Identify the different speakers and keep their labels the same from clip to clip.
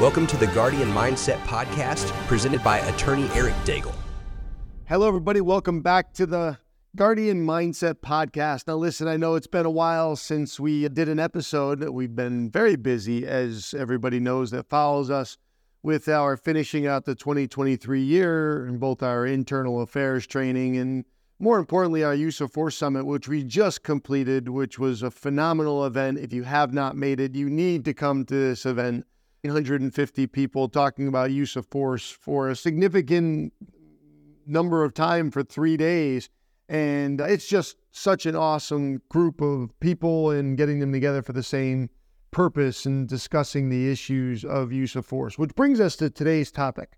Speaker 1: Welcome to the Guardian Mindset Podcast, presented by attorney Eric Daigle.
Speaker 2: Hello, everybody. Welcome back to the Guardian Mindset Podcast. Now, listen, I know it's been a while since we did an episode. We've been very busy, as everybody knows that follows us, with our finishing out the 2023 year and both our internal affairs training and more importantly, our Use of Force Summit, which we just completed, which was a phenomenal event. If you have not made it, you need to come to this event. 150 people talking about use of force for a significant number of time for three days. And it's just such an awesome group of people and getting them together for the same purpose and discussing the issues of use of force, which brings us to today's topic.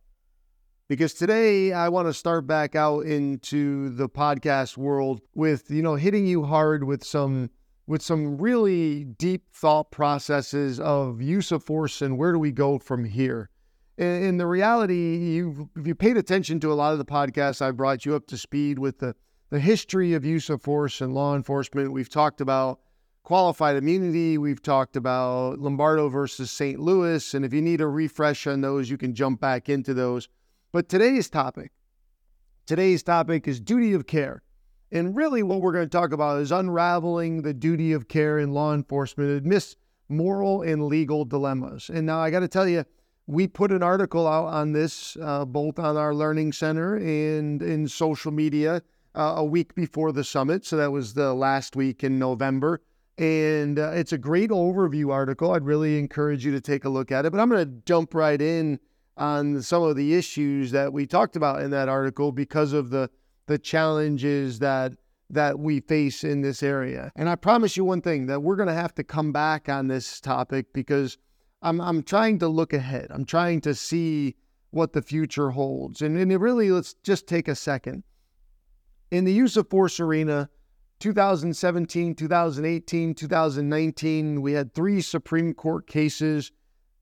Speaker 2: Because today I want to start back out into the podcast world with, you know, hitting you hard with some with some really deep thought processes of use of force and where do we go from here. In the reality, you if you paid attention to a lot of the podcasts, I brought you up to speed with the the history of use of force and law enforcement. We've talked about qualified immunity. We've talked about Lombardo versus St. Louis. And if you need a refresh on those, you can jump back into those. But today's topic, today's topic is duty of care. And really, what we're going to talk about is unraveling the duty of care in law enforcement amidst moral and legal dilemmas. And now I got to tell you, we put an article out on this uh, both on our learning center and in social media uh, a week before the summit. So that was the last week in November. And uh, it's a great overview article. I'd really encourage you to take a look at it. But I'm going to jump right in on some of the issues that we talked about in that article because of the the challenges that that we face in this area. And I promise you one thing that we're going to have to come back on this topic because I'm I'm trying to look ahead. I'm trying to see what the future holds. And, and it really let's just take a second. In the use of force arena, 2017, 2018, 2019, we had three Supreme Court cases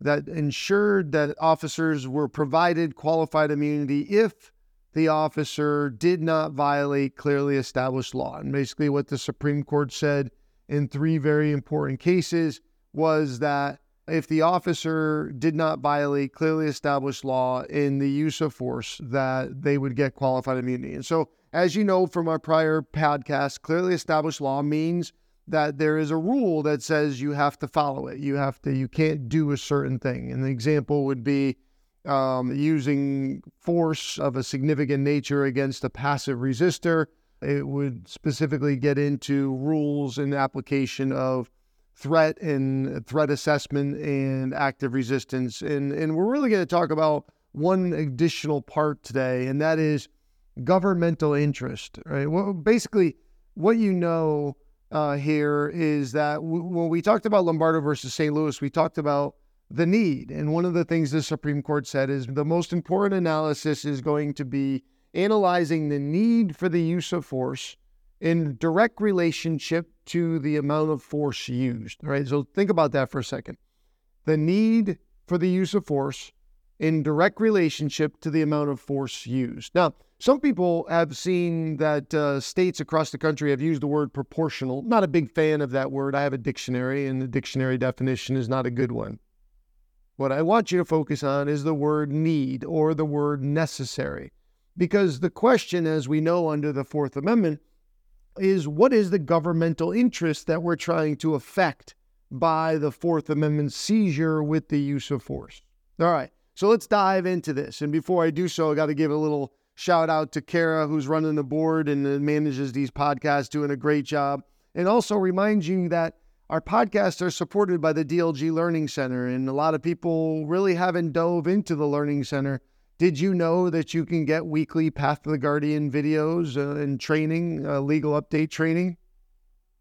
Speaker 2: that ensured that officers were provided qualified immunity if the officer did not violate clearly established law. And basically, what the Supreme Court said in three very important cases was that if the officer did not violate clearly established law in the use of force, that they would get qualified immunity. And so, as you know from our prior podcast, clearly established law means that there is a rule that says you have to follow it. You have to, you can't do a certain thing. And the example would be um, using force of a significant nature against a passive resistor. It would specifically get into rules and application of threat and threat assessment and active resistance. And, and we're really going to talk about one additional part today, and that is governmental interest. Right? Well, basically, what you know uh, here is that w- when we talked about Lombardo versus St. Louis, we talked about the need. And one of the things the Supreme Court said is the most important analysis is going to be analyzing the need for the use of force in direct relationship to the amount of force used. Right. So think about that for a second. The need for the use of force in direct relationship to the amount of force used. Now, some people have seen that uh, states across the country have used the word proportional. Not a big fan of that word. I have a dictionary, and the dictionary definition is not a good one. What I want you to focus on is the word need or the word necessary. Because the question, as we know under the Fourth Amendment, is what is the governmental interest that we're trying to affect by the Fourth Amendment seizure with the use of force? All right, so let's dive into this. And before I do so, I got to give a little shout out to Kara, who's running the board and manages these podcasts, doing a great job. And also remind you that our podcasts are supported by the DLG Learning Center, and a lot of people really haven't dove into the Learning Center. Did you know that you can get weekly Path to the Guardian videos uh, and training, uh, legal update training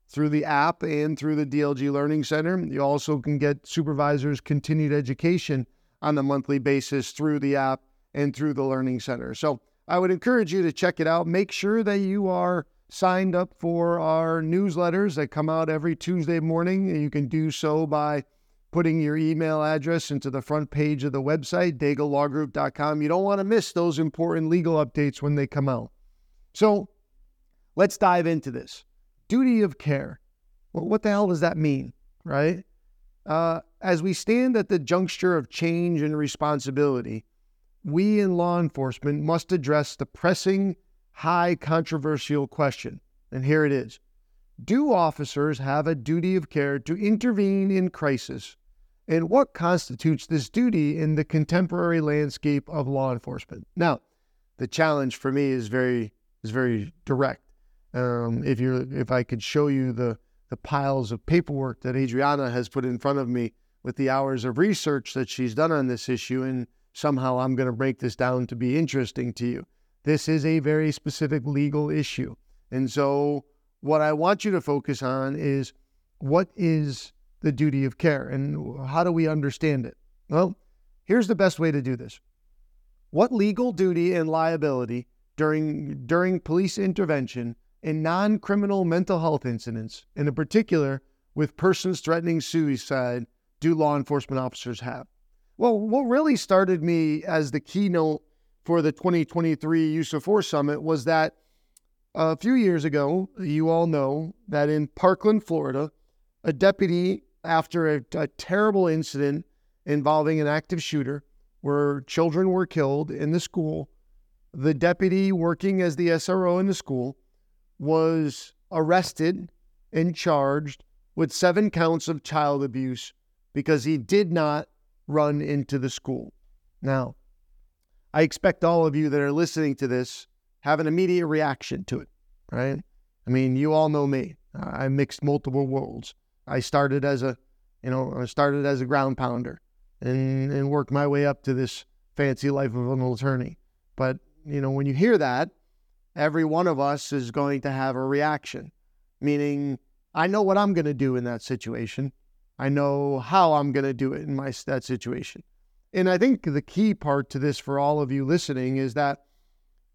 Speaker 2: through the app and through the DLG Learning Center? You also can get supervisors' continued education on a monthly basis through the app and through the Learning Center. So I would encourage you to check it out. Make sure that you are signed up for our newsletters that come out every Tuesday morning. You can do so by putting your email address into the front page of the website, daiglelawgroup.com. You don't want to miss those important legal updates when they come out. So let's dive into this. Duty of care. Well, what the hell does that mean, right? Uh, as we stand at the juncture of change and responsibility, we in law enforcement must address the pressing, high controversial question. And here it is Do officers have a duty of care to intervene in crisis? And what constitutes this duty in the contemporary landscape of law enforcement? Now, the challenge for me is very is very direct. Um, if you if I could show you the the piles of paperwork that Adriana has put in front of me with the hours of research that she's done on this issue, and somehow I'm going to break this down to be interesting to you. This is a very specific legal issue. And so, what I want you to focus on is what is the duty of care and how do we understand it? Well, here's the best way to do this. What legal duty and liability during, during police intervention in non criminal mental health incidents, and in particular with persons threatening suicide, do law enforcement officers have? Well, what really started me as the keynote for the 2023 Use of Force Summit was that a few years ago, you all know that in Parkland, Florida, a deputy, after a, a terrible incident involving an active shooter where children were killed in the school, the deputy working as the SRO in the school was arrested and charged with seven counts of child abuse because he did not run into the school. Now, I expect all of you that are listening to this have an immediate reaction to it, right? I mean, you all know me. I mixed multiple worlds. I started as a, you know, I started as a ground pounder and, and worked my way up to this fancy life of an attorney. But, you know, when you hear that, every one of us is going to have a reaction, meaning I know what I'm going to do in that situation. I know how I'm going to do it in my that situation. And I think the key part to this for all of you listening is that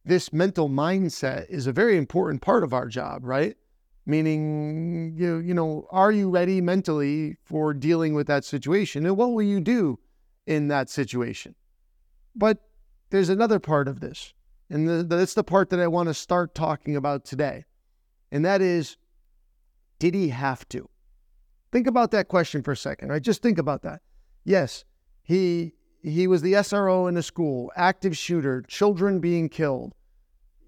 Speaker 2: this mental mindset is a very important part of our job, right? Meaning, you, you know, are you ready mentally for dealing with that situation? And what will you do in that situation? But there's another part of this. And the, that's the part that I want to start talking about today. And that is, did he have to? Think about that question for a second, right? Just think about that. Yes, he he was the SRO in the school, active shooter, children being killed.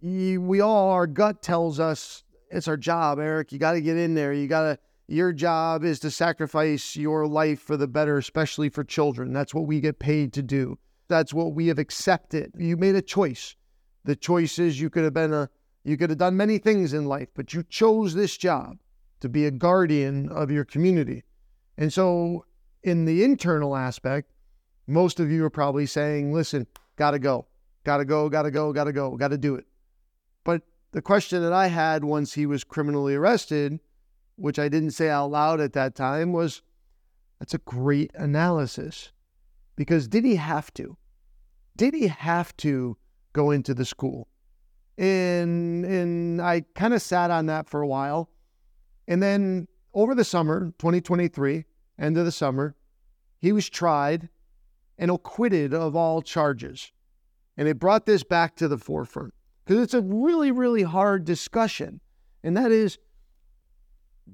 Speaker 2: We all, our gut tells us it's our job, Eric. You got to get in there. You got to, your job is to sacrifice your life for the better, especially for children. That's what we get paid to do. That's what we have accepted. You made a choice. The choice is you could have been a, you could have done many things in life, but you chose this job to be a guardian of your community. And so, in the internal aspect, most of you are probably saying, listen, gotta go, gotta go, gotta go, gotta go, gotta do it. But the question that I had once he was criminally arrested, which I didn't say out loud at that time, was that's a great analysis. Because did he have to? Did he have to go into the school? And and I kind of sat on that for a while. And then over the summer, 2023, end of the summer, he was tried and acquitted of all charges. And it brought this back to the forefront because it's a really, really hard discussion. And that is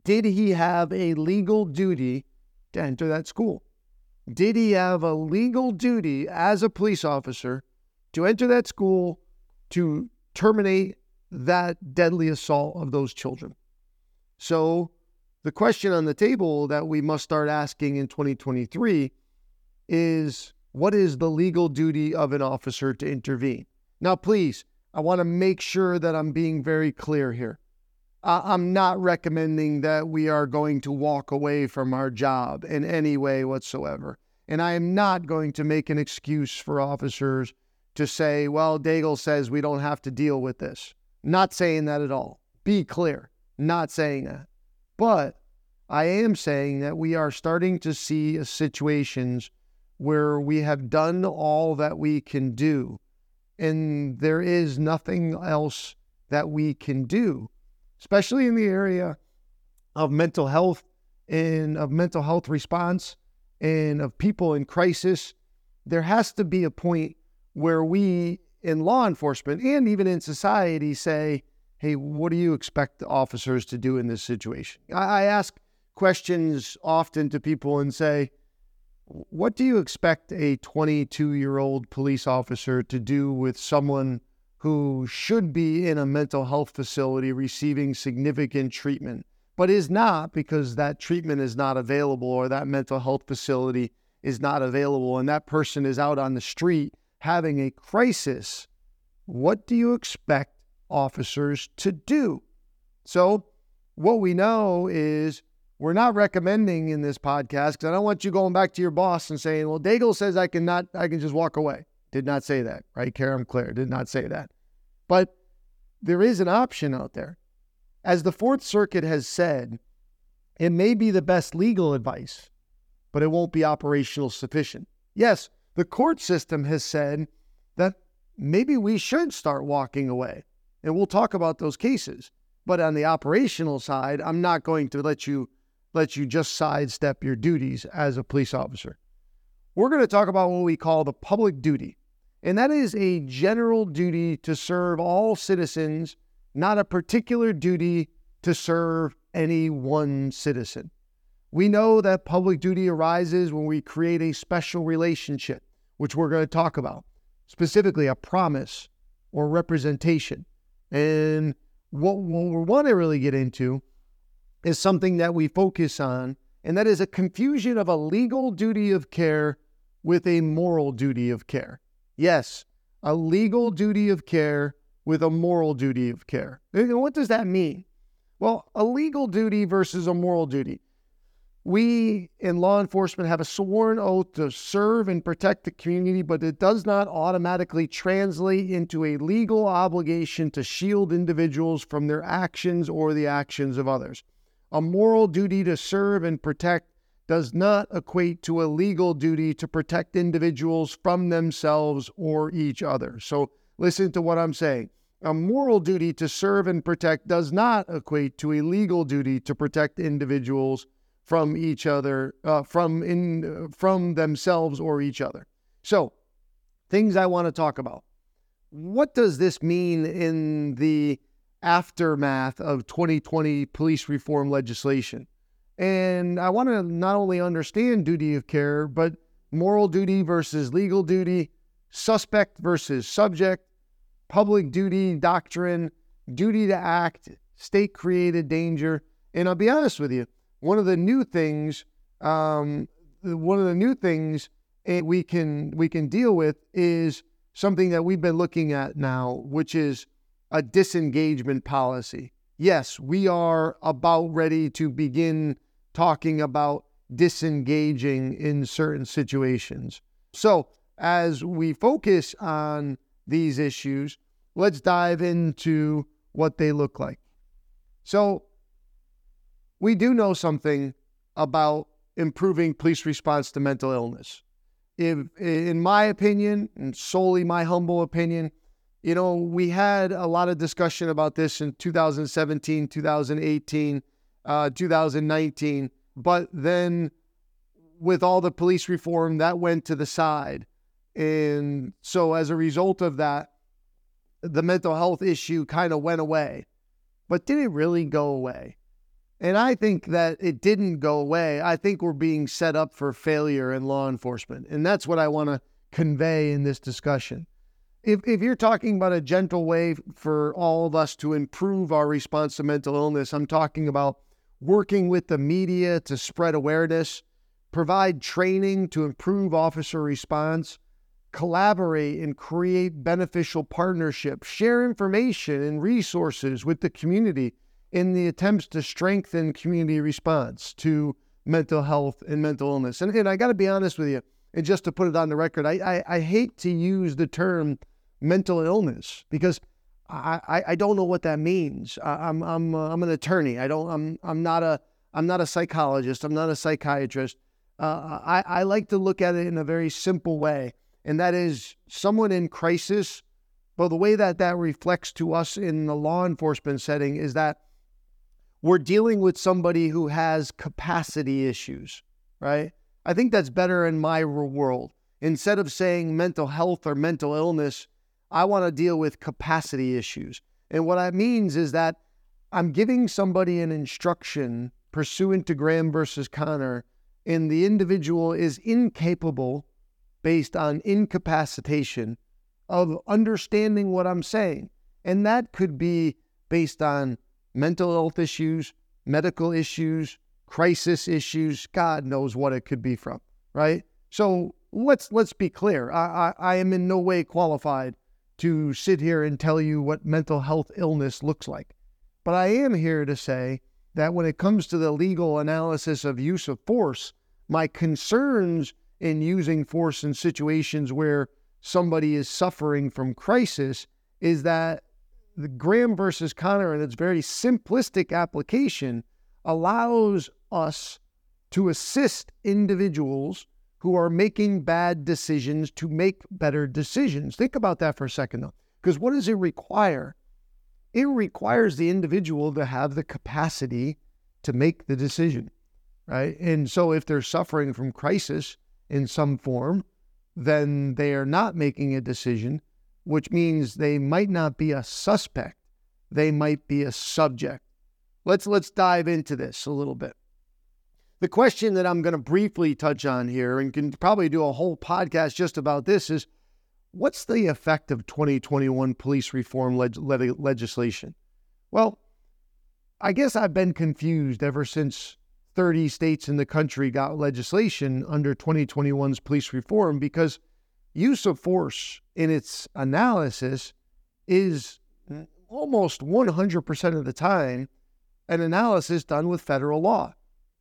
Speaker 2: did he have a legal duty to enter that school? Did he have a legal duty as a police officer to enter that school to terminate that deadly assault of those children? So, the question on the table that we must start asking in 2023 is what is the legal duty of an officer to intervene? Now, please, I want to make sure that I'm being very clear here. I'm not recommending that we are going to walk away from our job in any way whatsoever. And I am not going to make an excuse for officers to say, well, Daigle says we don't have to deal with this. Not saying that at all. Be clear. Not saying that. But I am saying that we are starting to see situations where we have done all that we can do, and there is nothing else that we can do, especially in the area of mental health and of mental health response and of people in crisis. There has to be a point where we in law enforcement and even in society say, hey, what do you expect the officers to do in this situation? I, I ask questions often to people and say, what do you expect a 22 year old police officer to do with someone who should be in a mental health facility receiving significant treatment, but is not because that treatment is not available or that mental health facility is not available and that person is out on the street having a crisis? What do you expect officers to do? So, what we know is we're not recommending in this podcast because I don't want you going back to your boss and saying, "Well, Daigle says I can not, I can just walk away." Did not say that, right? Karen Claire did not say that, but there is an option out there, as the Fourth Circuit has said. It may be the best legal advice, but it won't be operational sufficient. Yes, the court system has said that maybe we should start walking away, and we'll talk about those cases. But on the operational side, I'm not going to let you let you just sidestep your duties as a police officer. We're going to talk about what we call the public duty, and that is a general duty to serve all citizens, not a particular duty to serve any one citizen. We know that public duty arises when we create a special relationship, which we're going to talk about, specifically a promise or representation. And what, what we want to really get into is something that we focus on, and that is a confusion of a legal duty of care with a moral duty of care. Yes, a legal duty of care with a moral duty of care. What does that mean? Well, a legal duty versus a moral duty. We in law enforcement have a sworn oath to serve and protect the community, but it does not automatically translate into a legal obligation to shield individuals from their actions or the actions of others. A moral duty to serve and protect does not equate to a legal duty to protect individuals from themselves or each other. So listen to what I'm saying. A moral duty to serve and protect does not equate to a legal duty to protect individuals from each other, uh, from in from themselves or each other. So, things I want to talk about. What does this mean in the aftermath of 2020 police reform legislation? And I want to not only understand duty of care, but moral duty versus legal duty, suspect versus subject, public duty doctrine, duty to act, state created danger. And I'll be honest with you, one of the new things, um, one of the new things we can we can deal with is something that we've been looking at now, which is a disengagement policy. Yes, we are about ready to begin talking about disengaging in certain situations. So, as we focus on these issues, let's dive into what they look like. So, we do know something about improving police response to mental illness. If, in my opinion, and solely my humble opinion, you know, we had a lot of discussion about this in 2017, 2018, uh, 2019, but then with all the police reform, that went to the side. And so as a result of that, the mental health issue kind of went away. But did it really go away? And I think that it didn't go away. I think we're being set up for failure in law enforcement. And that's what I want to convey in this discussion. If, if you're talking about a gentle way for all of us to improve our response to mental illness, I'm talking about working with the media to spread awareness, provide training to improve officer response, collaborate and create beneficial partnerships, share information and resources with the community in the attempts to strengthen community response to mental health and mental illness. And, and I got to be honest with you, and just to put it on the record, I, I, I hate to use the term mental illness because I, I, I don't know what that means. I, am I'm, uh, I'm an attorney. I don't I'm I'm not a I'm not a psychologist. I'm not a psychiatrist. Uh, I, I like to look at it in a very simple way, and that is someone in crisis. But the way that that reflects to us in the law enforcement setting is that we're dealing with somebody who has capacity issues, right? I think that's better in my world. Instead of saying mental health or mental illness, I want to deal with capacity issues. And what that means is that I'm giving somebody an instruction pursuant to Graham versus Connor and the individual is incapable, based on incapacitation, of understanding what I'm saying. And that could be based on mental health issues, medical issues, crisis issues. God knows what it could be from, right? So let's let's be clear. I, I, I am in no way qualified to sit here and tell you what mental health illness looks like. But I am here to say that when it comes to the legal analysis of use of force, my concerns in using force in situations where somebody is suffering from crisis is that the Graham versus Connor, in its very simplistic application, allows us to assist individuals who are making bad decisions to make better decisions. Think about that for a second, though, because what does it require? It requires the individual to have the capacity to make the decision, right? And so if they're suffering from crisis in some form, then they are not making a decision, which means they might not be a suspect. They might be a subject. Let's let's dive into this a little bit. The question that I'm going to briefly touch on here and can probably do a whole podcast just about this is what's the effect of 2021 police reform leg- leg- legislation? Well, I guess I've been confused ever since 30 states in the country got legislation under 2021's police reform because use of force in its analysis is almost 100% of the time an analysis done with federal law.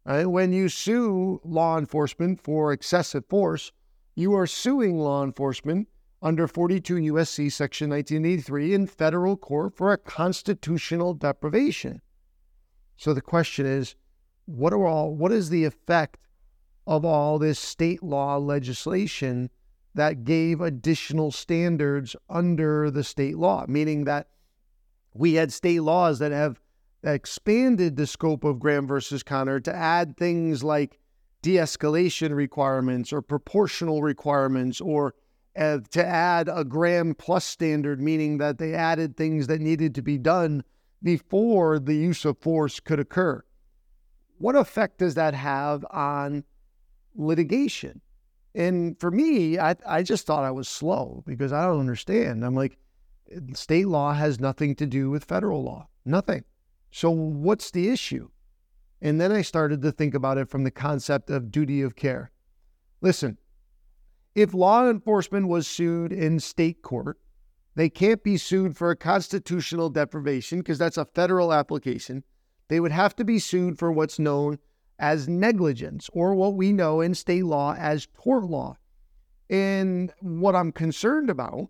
Speaker 2: Right? When you sue law enforcement for excessive force, you are suing law enforcement under 42 USC section 1983 in federal court for a constitutional deprivation. So the question is, what are all what is the effect of all this state law legislation that gave additional standards under the state law, meaning that we had state laws that have expanded the scope of Graham versus Connor to add things like de escalation requirements or proportional requirements or uh, to add a Graham plus standard, meaning that they added things that needed to be done before the use of force could occur. What effect does that have on litigation? And for me, I, I just thought I was slow because I don't understand. I'm like, state law has nothing to do with federal law, nothing. So, what's the issue? And then I started to think about it from the concept of duty of care. Listen, if law enforcement was sued in state court, they can't be sued for a constitutional deprivation because that's a federal application. They would have to be sued for what's known as negligence or what we know in state law as tort law. And what I'm concerned about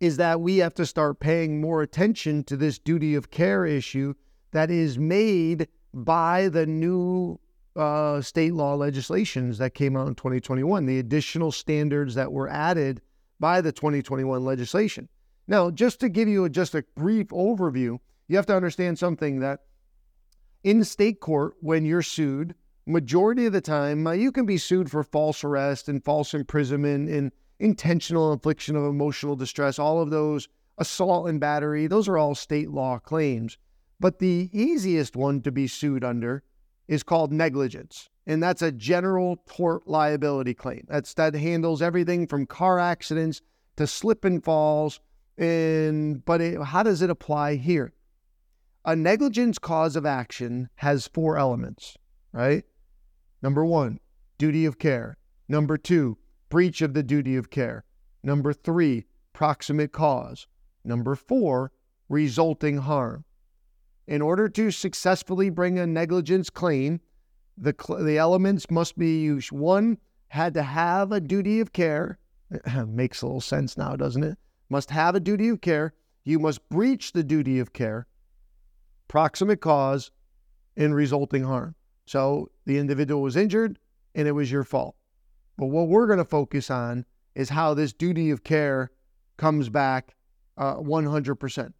Speaker 2: is that we have to start paying more attention to this duty of care issue that is made by the new uh, state law legislations that came out in 2021, the additional standards that were added by the 2021 legislation. Now, just to give you a, just a brief overview, you have to understand something that in state court, when you're sued, majority of the time, uh, you can be sued for false arrest and false imprisonment and intentional infliction of emotional distress, all of those, assault and battery, those are all state law claims. But the easiest one to be sued under is called negligence. And that's a general tort liability claim. That's that handles everything from car accidents to slip and falls. And but it, how does it apply here? A negligence cause of action has four elements, right? Number one, duty of care. Number two, breach of the duty of care. Number three, proximate cause. Number four, resulting harm. In order to successfully bring a negligence claim, the, the elements must be used. One had to have a duty of care. Makes a little sense now, doesn't it? Must have a duty of care. You must breach the duty of care, proximate cause, and resulting harm. So the individual was injured and it was your fault. But what we're going to focus on is how this duty of care comes back uh, 100%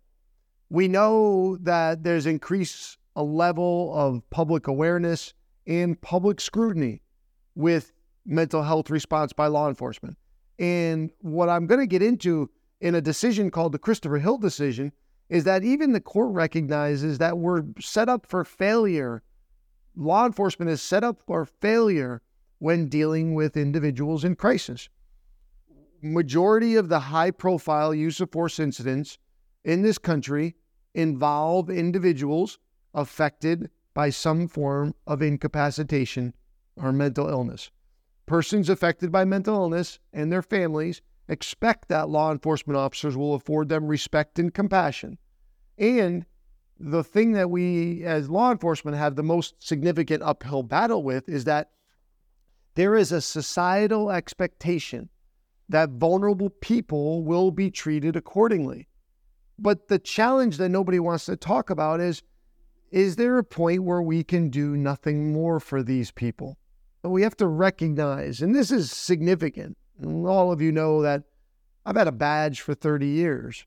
Speaker 2: we know that there's increased a level of public awareness and public scrutiny with mental health response by law enforcement. And what I'm going to get into in a decision called the Christopher Hill decision is that even the court recognizes that we're set up for failure. Law enforcement is set up for failure when dealing with individuals in crisis. Majority of the high profile use of force incidents in this country involve individuals affected by some form of incapacitation or mental illness. Persons affected by mental illness and their families expect that law enforcement officers will afford them respect and compassion. And the thing that we as law enforcement have the most significant uphill battle with is that there is a societal expectation that vulnerable people will be treated accordingly. But the challenge that nobody wants to talk about is is there a point where we can do nothing more for these people? We have to recognize, and this is significant. All of you know that I've had a badge for 30 years.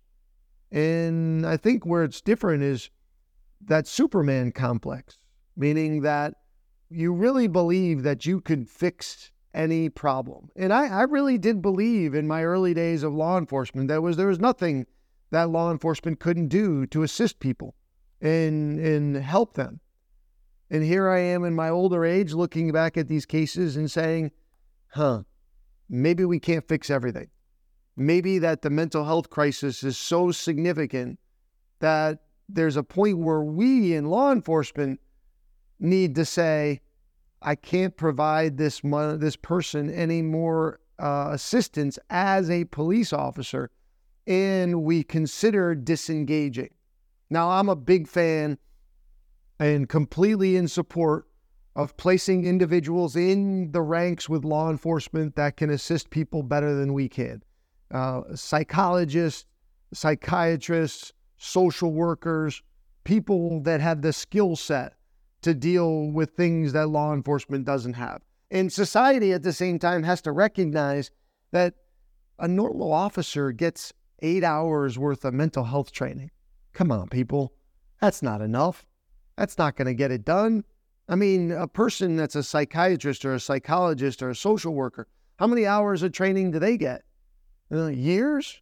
Speaker 2: And I think where it's different is that Superman complex, meaning that you really believe that you could fix any problem. And I, I really did believe in my early days of law enforcement that was there was nothing that law enforcement couldn't do to assist people and and help them. And here I am in my older age looking back at these cases and saying, huh, maybe we can't fix everything. Maybe that the mental health crisis is so significant that there's a point where we in law enforcement need to say, I can't provide this this person any more uh, assistance as a police officer, and we consider disengaging. Now, I'm a big fan and completely in support of placing individuals in the ranks with law enforcement that can assist people better than we can. Uh, psychologists, psychiatrists, social workers, people that have the skill set to deal with things that law enforcement doesn't have. And society at the same time has to recognize that a normal officer gets eight hours worth of mental health training. Come on, people. That's not enough. That's not going to get it done. I mean, a person that's a psychiatrist or a psychologist or a social worker, how many hours of training do they get? Uh, years?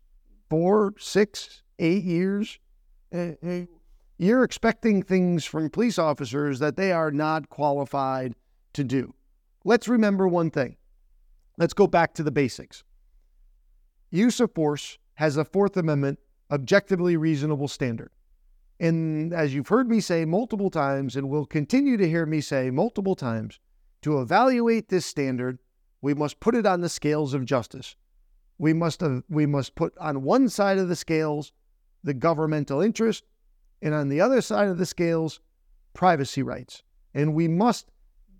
Speaker 2: Four, six, eight years? Uh, uh, you're expecting things from police officers that they are not qualified to do. Let's remember one thing. Let's go back to the basics. Use of force has a Fourth Amendment objectively reasonable standard. And as you've heard me say multiple times, and will continue to hear me say multiple times, to evaluate this standard, we must put it on the scales of justice. We must, uh, we must put on one side of the scales the governmental interest, and on the other side of the scales, privacy rights. And we must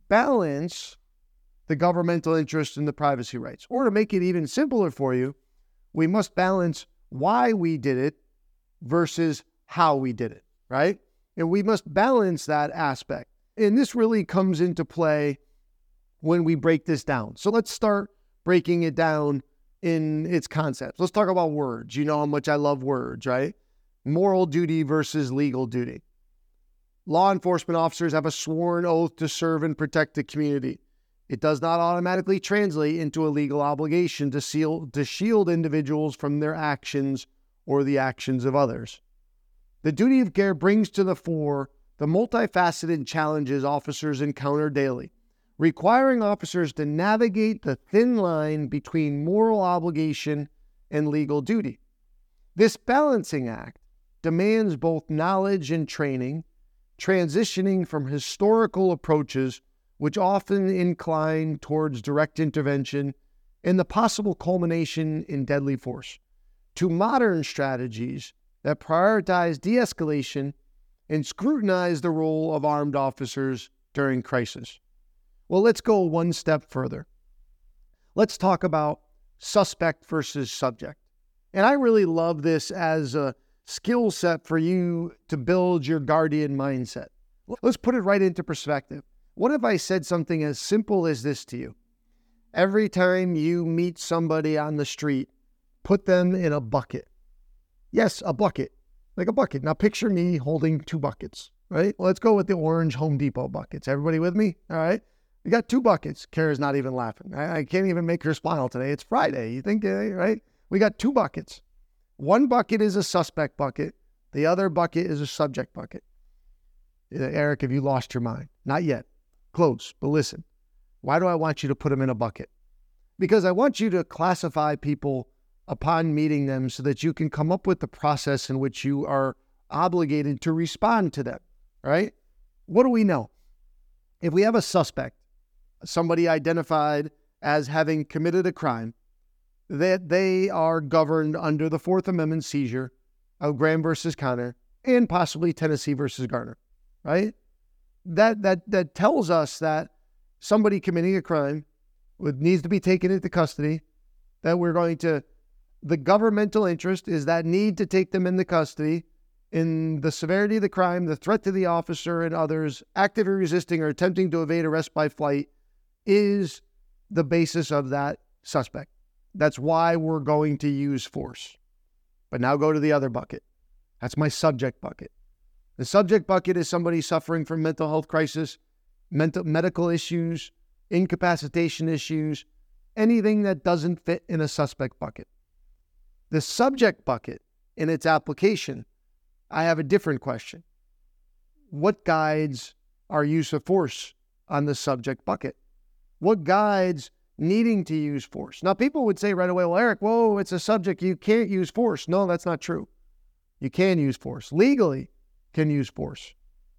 Speaker 2: balance the governmental interest and the privacy rights. Or to make it even simpler for you, we must balance why we did it versus how we did it, right? And we must balance that aspect. And this really comes into play when we break this down. So let's start breaking it down in its concepts. Let's talk about words. You know how much I love words, right? Moral duty versus legal duty. Law enforcement officers have a sworn oath to serve and protect the community. It does not automatically translate into a legal obligation to, seal, to shield individuals from their actions or the actions of others. The duty of care brings to the fore the multifaceted challenges officers encounter daily requiring officers to navigate the thin line between moral obligation and legal duty. This balancing act demands both knowledge and training, transitioning from historical approaches, which often incline towards direct intervention and the possible culmination in deadly force, to modern strategies that prioritize de escalation and scrutinize the role of armed officers during crisis. Well, let's go one step further. Let's talk about suspect versus subject. And I really love this as a skill set for you to build your guardian mindset. Let's put it right into perspective. What if I said something as simple as this to you? Every time you meet somebody on the street, put them in a bucket. Yes, a bucket, like a bucket. Now picture me holding two buckets, right? Let's go with the orange Home Depot buckets. Everybody with me? All right. We got two buckets. Kara's not even laughing. I, I, can't even make her smile today. It's Friday. You think, uh, right? We got two buckets. One bucket is a suspect bucket. The other bucket is a subject bucket. Uh, Eric, have you lost your mind? Not yet. Close, but listen. Why do I want you to put them in a bucket? Because I want you to classify people upon meeting them so that you can come up with the process in which you are obligated to respond to them, right? What do we know? If we have a suspect, somebody identified as having committed a crime, that they are governed under the Fourth Amendment seizure of Graham versus Connor and possibly Tennessee versus Garner, right? That that that tells us that somebody committing a crime would, needs to be taken into custody. That we're going to, the governmental interest is that need to take them into custody in the severity of the crime, the threat to the officer and others, actively resisting or attempting to evade arrest by flight is the basis of that suspect. That's why we're going to use force. But now go to the other bucket. That's my subject bucket. The subject bucket is somebody suffering from mental health crisis, mental medical issues, incapacitation issues, anything that doesn't fit in a suspect bucket. The subject bucket in its application, I have a different question. What guides our use of force on the subject bucket? What guides needing to use force. Now, people would say right away, well, Eric, whoa, it's a subject. You can't use force. No, that's not true. You can use force. Legally, can use force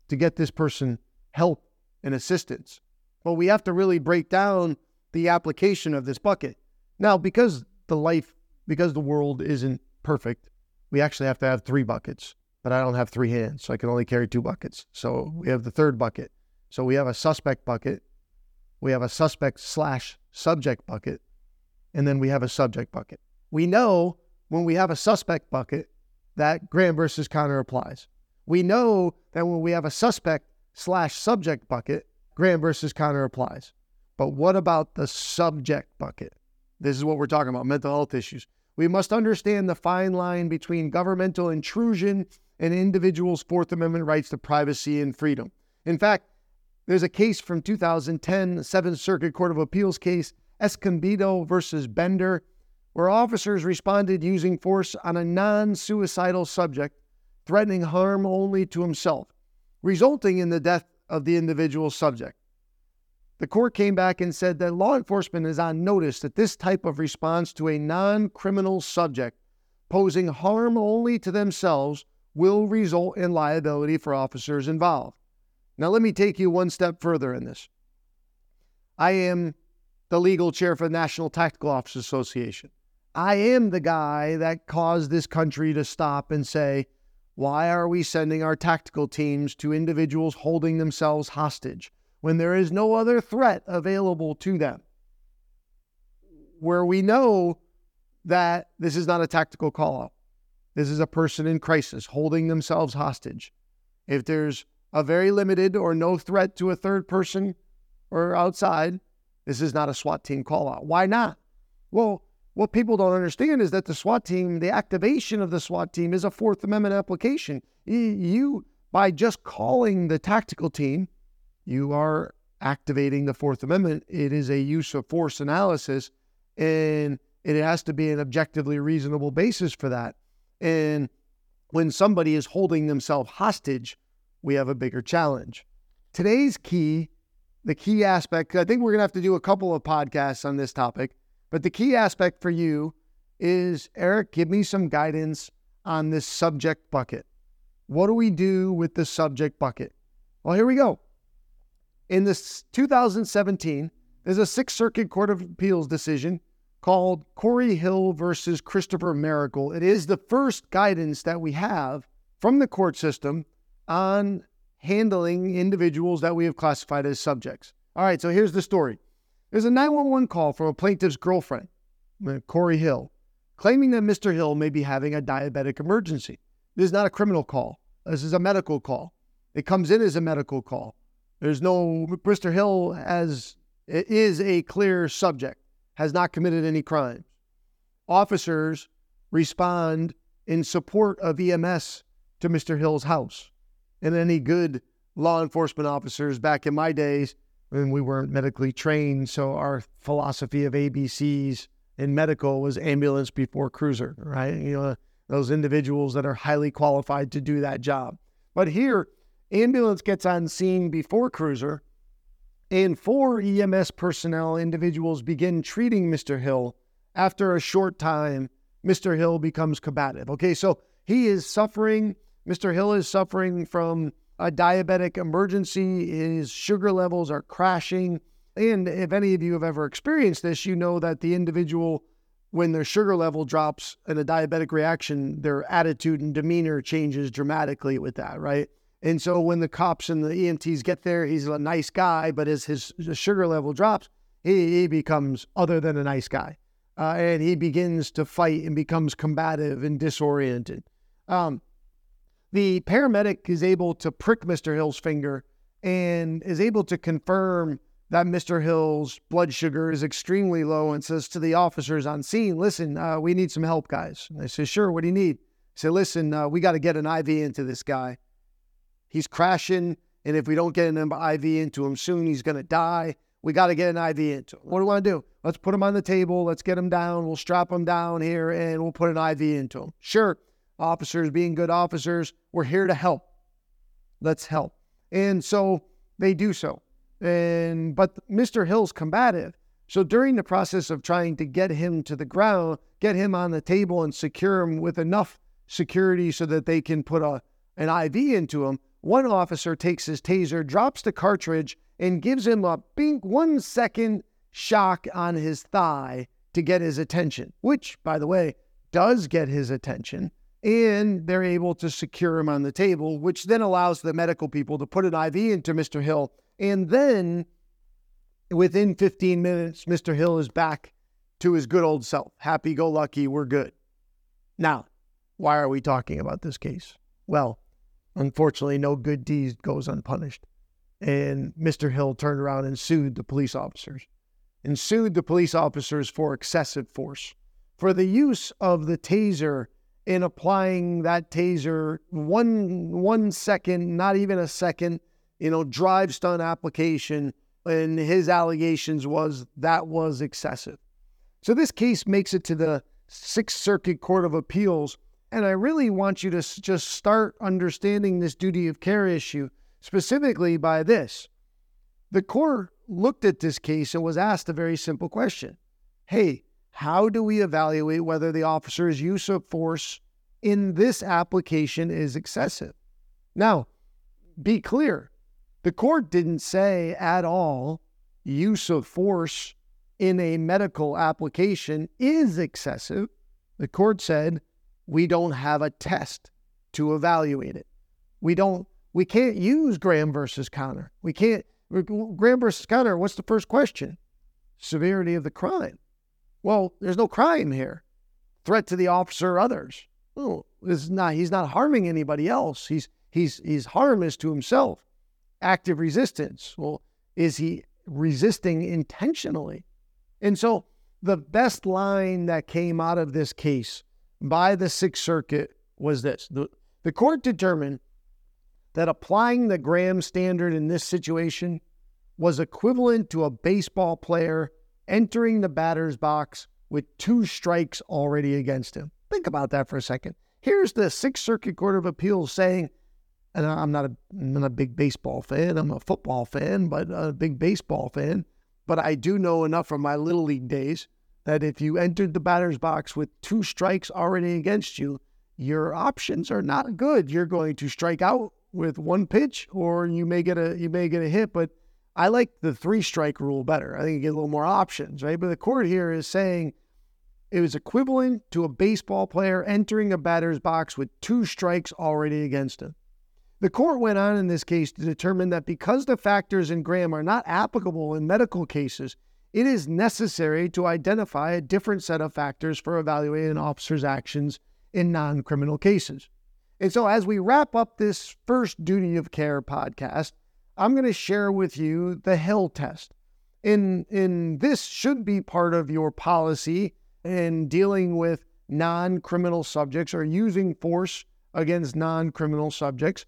Speaker 2: to get this person help and assistance. But we have to really break down the application of this bucket. Now, because the life, because the world isn't perfect, we actually have to have three buckets. But I don't have three hands, so I can only carry two buckets. So we have the third bucket. So we have a suspect bucket, we have a suspect slash subject bucket, and then we have a subject bucket. We know when we have a suspect bucket that Graham versus Connor applies. We know that when we have a suspect slash subject bucket, Graham versus Connor applies. But what about the subject bucket? This is what we're talking about mental health issues. We must understand the fine line between governmental intrusion and individuals' Fourth Amendment rights to privacy and freedom. In fact, there's a case from 2010, Seventh Circuit Court of Appeals case, Escobedo versus Bender, where officers responded using force on a non suicidal subject, threatening harm only to himself, resulting in the death of the individual subject. The court came back and said that law enforcement is on notice that this type of response to a non criminal subject posing harm only to themselves will result in liability for officers involved. Now, let me take you one step further in this. I am the legal chair for the National Tactical Officers Association. I am the guy that caused this country to stop and say, why are we sending our tactical teams to individuals holding themselves hostage when there is no other threat available to them? Where we know that this is not a tactical call out, this is a person in crisis holding themselves hostage. If there's a very limited or no threat to a third person or outside, this is not a SWAT team call out. Why not? Well, what people don't understand is that the SWAT team, the activation of the SWAT team is a Fourth Amendment application. You, by just calling the tactical team, you are activating the Fourth Amendment. It is a use of force analysis, and it has to be an objectively reasonable basis for that. And when somebody is holding themselves hostage, we have a bigger challenge. Today's key, the key aspect, I think we're going to have to do a couple of podcasts on this topic, but the key aspect for you is Eric, give me some guidance on this subject bucket. What do we do with the subject bucket? Well, here we go. In this 2017, there's a Sixth Circuit Court of Appeals decision called Corey Hill versus Christopher Miracle. It is the first guidance that we have from the court system on handling individuals that we have classified as subjects. All right, so here's the story. There's a 911 call from a plaintiff's girlfriend, uh, Corey Hill, claiming that Mr. Hill may be having a diabetic emergency. This is not a criminal call. This is a medical call. It comes in as a medical call. There's no Mr. Hill as is a clear subject, has not committed any crimes. Officers respond in support of EMS to Mr. Hill's house and any good law enforcement officers back in my days when we weren't medically trained. So our philosophy of ABCs in medical was ambulance before cruiser, right? You know, those individuals that are highly qualified to do that job. But here, ambulance gets on scene before cruiser And four EMS personnel individuals begin treating Mr. Hill. After a short time, Mr. Hill becomes combative. Okay, so he is suffering, Mr. Hill is suffering from a diabetic emergency. His sugar levels are crashing. And if any of you have ever experienced this, you know that the individual, when their sugar level drops in a diabetic reaction, their attitude and demeanor changes dramatically with that, right? And so when the cops and the EMTs get there, he's a nice guy, but as his, his sugar level drops, he, he, becomes other than a nice guy. Uh, and he begins to fight and becomes combative and disoriented. Um, the paramedic is able to prick Mr. Hill's finger and is able to confirm that Mr. Hill's blood sugar is extremely low and says to the officers on scene, Listen, uh, we need some help, guys. And they say, Sure, what do you need? He Say, Listen, uh, we got to get an IV into this guy. He's crashing, and if we don't get an IV into him soon, he's going to die. We got to get an IV into him. What do we want to do? Let's put him on the table. Let's get him down. We'll strap him down here and we'll put an IV into him. Sure, officers being good officers, we're here to help. Let's help. And so they do so. And but Mr. Hill's combative. So during the process of trying to get him to the ground, get him on the table and secure him with enough security so that they can put a an IV into him, one officer takes his taser, drops the cartridge, and gives him a bink one second shock on his thigh to get his attention, which, by the way, does get his attention. And they're able to secure him on the table, which then allows the medical people to put an IV into Mr. Hill. And then within 15 minutes, Mr. Hill is back to his good old self. Happy go lucky, we're good. Now, why are we talking about this case? Well, unfortunately, no good deed goes unpunished. And Mr. Hill turned around and sued the police officers and sued the police officers for excessive force, for the use of the taser in applying that taser one one second, not even a second, you know, drive stun application. And his allegations was that was excessive. So this case makes it to the Sixth Circuit Court of Appeals. And I really want you to just start understanding this duty of care issue specifically by this. The court looked at this case and was asked a very simple question Hey, how do we evaluate whether the officer's use of force in this application is excessive? Now, be clear the court didn't say at all use of force in a medical application is excessive. The court said we don't have a test to evaluate it. We don't we can't use Graham versus Connor. We can't Graham versus Connor, what's the first question? Severity of the crime. Well, there's no crime here. Threat to the officer or others. Oh, not he's not harming anybody else. He's he's his harm is to himself. Active resistance. Well, is he resisting intentionally? And so the best line that came out of this case by the Sixth Circuit was this. The, the court determined that applying the Graham standard in this situation was equivalent to a baseball player entering the batter's box with two strikes already against him. Think about that for a second. Here's the Sixth Circuit Court of Appeals saying, and I'm not a, I'm not a big baseball fan, I'm a football fan, but a big baseball fan. But I do know enough from my Little League days that if you entered the batter's box with two strikes already against you, your options are not good. You're going to strike out with one pitch, or you may get a you may get a hit. But I like the three strike rule better. I think you get a little more options, right? But the court here is saying it was equivalent to a baseball player entering a batter's box with two strikes already against him. The court went on in this case to determine that because the factors in Graham are not applicable in medical cases, it is necessary to identify a different set of factors for evaluating an officer's actions in non criminal cases. And so, as we wrap up this first Duty of Care podcast, I'm going to share with you the Hill test. In, in this should be part of your policy in dealing with non criminal subjects or using force against non criminal subjects.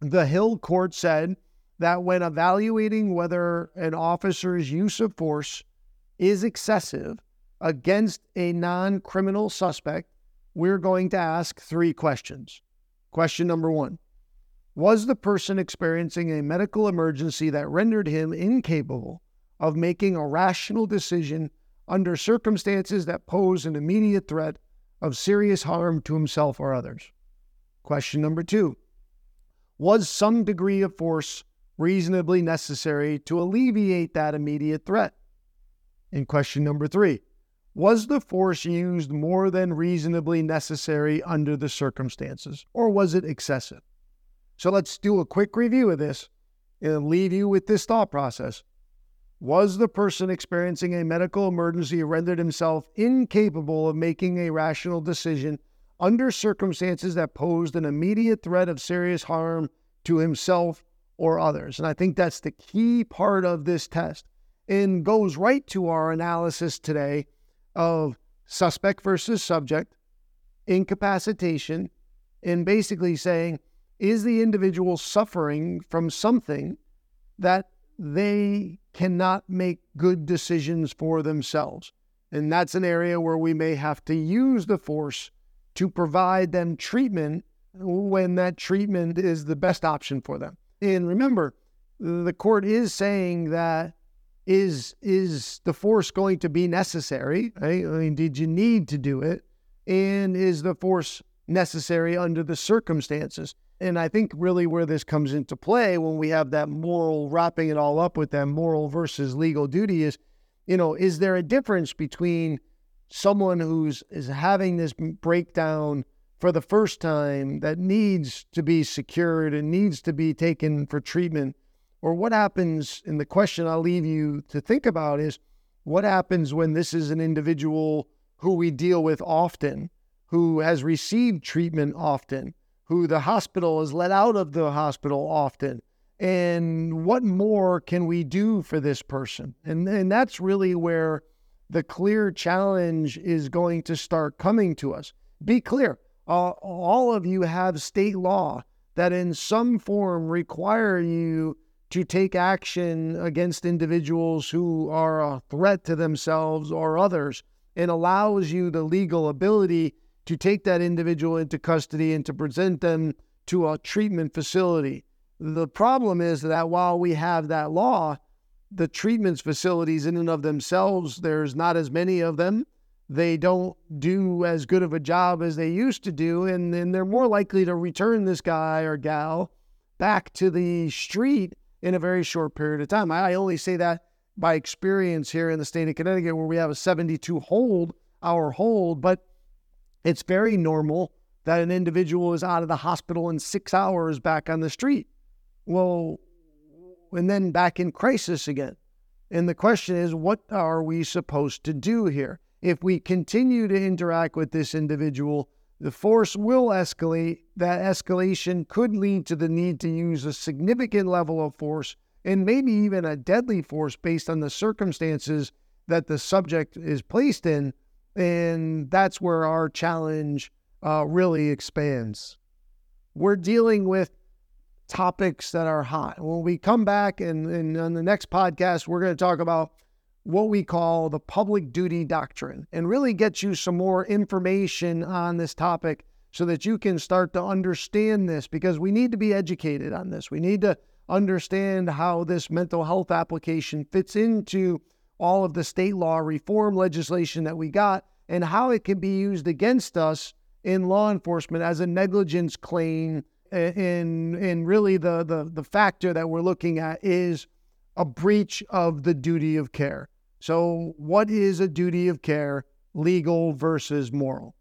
Speaker 2: The Hill court said that when evaluating whether an officer's use of force is excessive against a non criminal suspect, we're going to ask three questions. Question number one Was the person experiencing a medical emergency that rendered him incapable of making a rational decision under circumstances that pose an immediate threat of serious harm to himself or others? Question number two Was some degree of force reasonably necessary to alleviate that immediate threat? And question number three Was the force used more than reasonably necessary under the circumstances, or was it excessive? So let's do a quick review of this and leave you with this thought process. Was the person experiencing a medical emergency rendered himself incapable of making a rational decision under circumstances that posed an immediate threat of serious harm to himself or others? And I think that's the key part of this test and goes right to our analysis today of suspect versus subject, incapacitation, and basically saying, is the individual suffering from something that they cannot make good decisions for themselves? And that's an area where we may have to use the force to provide them treatment when that treatment is the best option for them. And remember, the court is saying that is is the force going to be necessary? Right? I mean, did you need to do it? And is the force necessary under the circumstances? And I think really where this comes into play when we have that moral wrapping it all up with that moral versus legal duty is, you know, is there a difference between someone who's is having this breakdown for the first time that needs to be secured and needs to be taken for treatment? Or what happens, and the question I'll leave you to think about is what happens when this is an individual who we deal with often, who has received treatment often? Who the hospital is let out of the hospital often. And what more can we do for this person? And, and that's really where the clear challenge is going to start coming to us. Be clear, uh, all of you have state law that in some form require you to take action against individuals who are a threat to themselves or others and allows you the legal ability to take that individual into custody and to present them to a treatment facility. The problem is that while we have that law, the treatment facilities in and of themselves, there's not as many of them. They don't do as good of a job as they used to do, and then they're more likely to return this guy or gal back to the street in a very short period of time. I only say that by experience here in the state of Connecticut, where we have a 72 hold hour hold, but it's very normal that an individual is out of the hospital in six hours back on the street. Well, and then back in crisis again. And the question is, what are we supposed to do here? If we continue to interact with this individual, the force will escalate. That escalation could lead to the need to use a significant level of force and maybe even a deadly force based on the circumstances that the subject is placed in and that's where our challenge uh, really expands. We're dealing with topics that are hot. When we come back and, and on the next podcast, we're going to talk about what we call the public duty doctrine and really get you some more information on this topic so that you can start to understand this because we need to be educated on this. We need to understand how this mental health application fits into all of the state law reform legislation that we got and how it can be used against us in law enforcement as a negligence claim. And, and really, the, the, the factor that we're looking at is a breach of the duty of care. So, what is a duty of care, legal versus moral?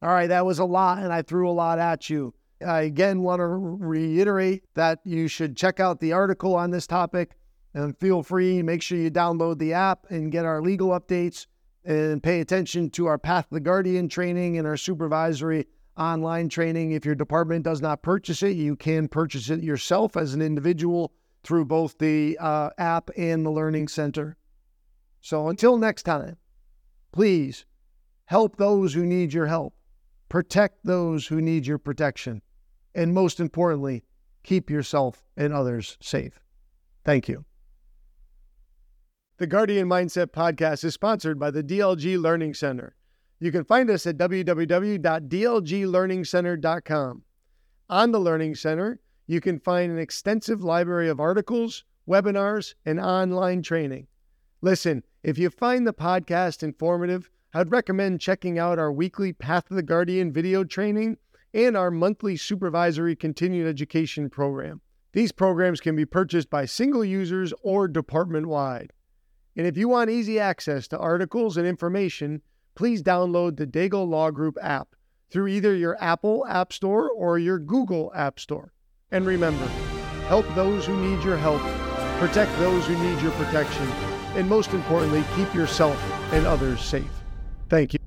Speaker 2: All right, that was a lot, and I threw a lot at you. I again want to reiterate that you should check out the article on this topic and feel free, make sure you download the app and get our legal updates and pay attention to our Path the Guardian training and our supervisory online training. If your department does not purchase it, you can purchase it yourself as an individual through both the uh, app and the Learning Center. So until next time, please help those who need your help, protect those who need your protection, and most importantly, keep yourself and others safe. Thank you. The Guardian Mindset podcast is sponsored by the DLG Learning Center. You can find us at www.dlglearningcenter.com. On the Learning Center, you can find an extensive library of articles, webinars, and online training. Listen, if you find the podcast informative, I'd recommend checking out our weekly Path of the Guardian video training and our monthly supervisory continued education program. These programs can be purchased by single users or department wide. And if you want easy access to articles and information, please download the Daigle Law Group app through either your Apple App Store or your Google App Store. And remember, help those who need your help, protect those who need your protection, and most importantly, keep yourself and others safe. Thank you.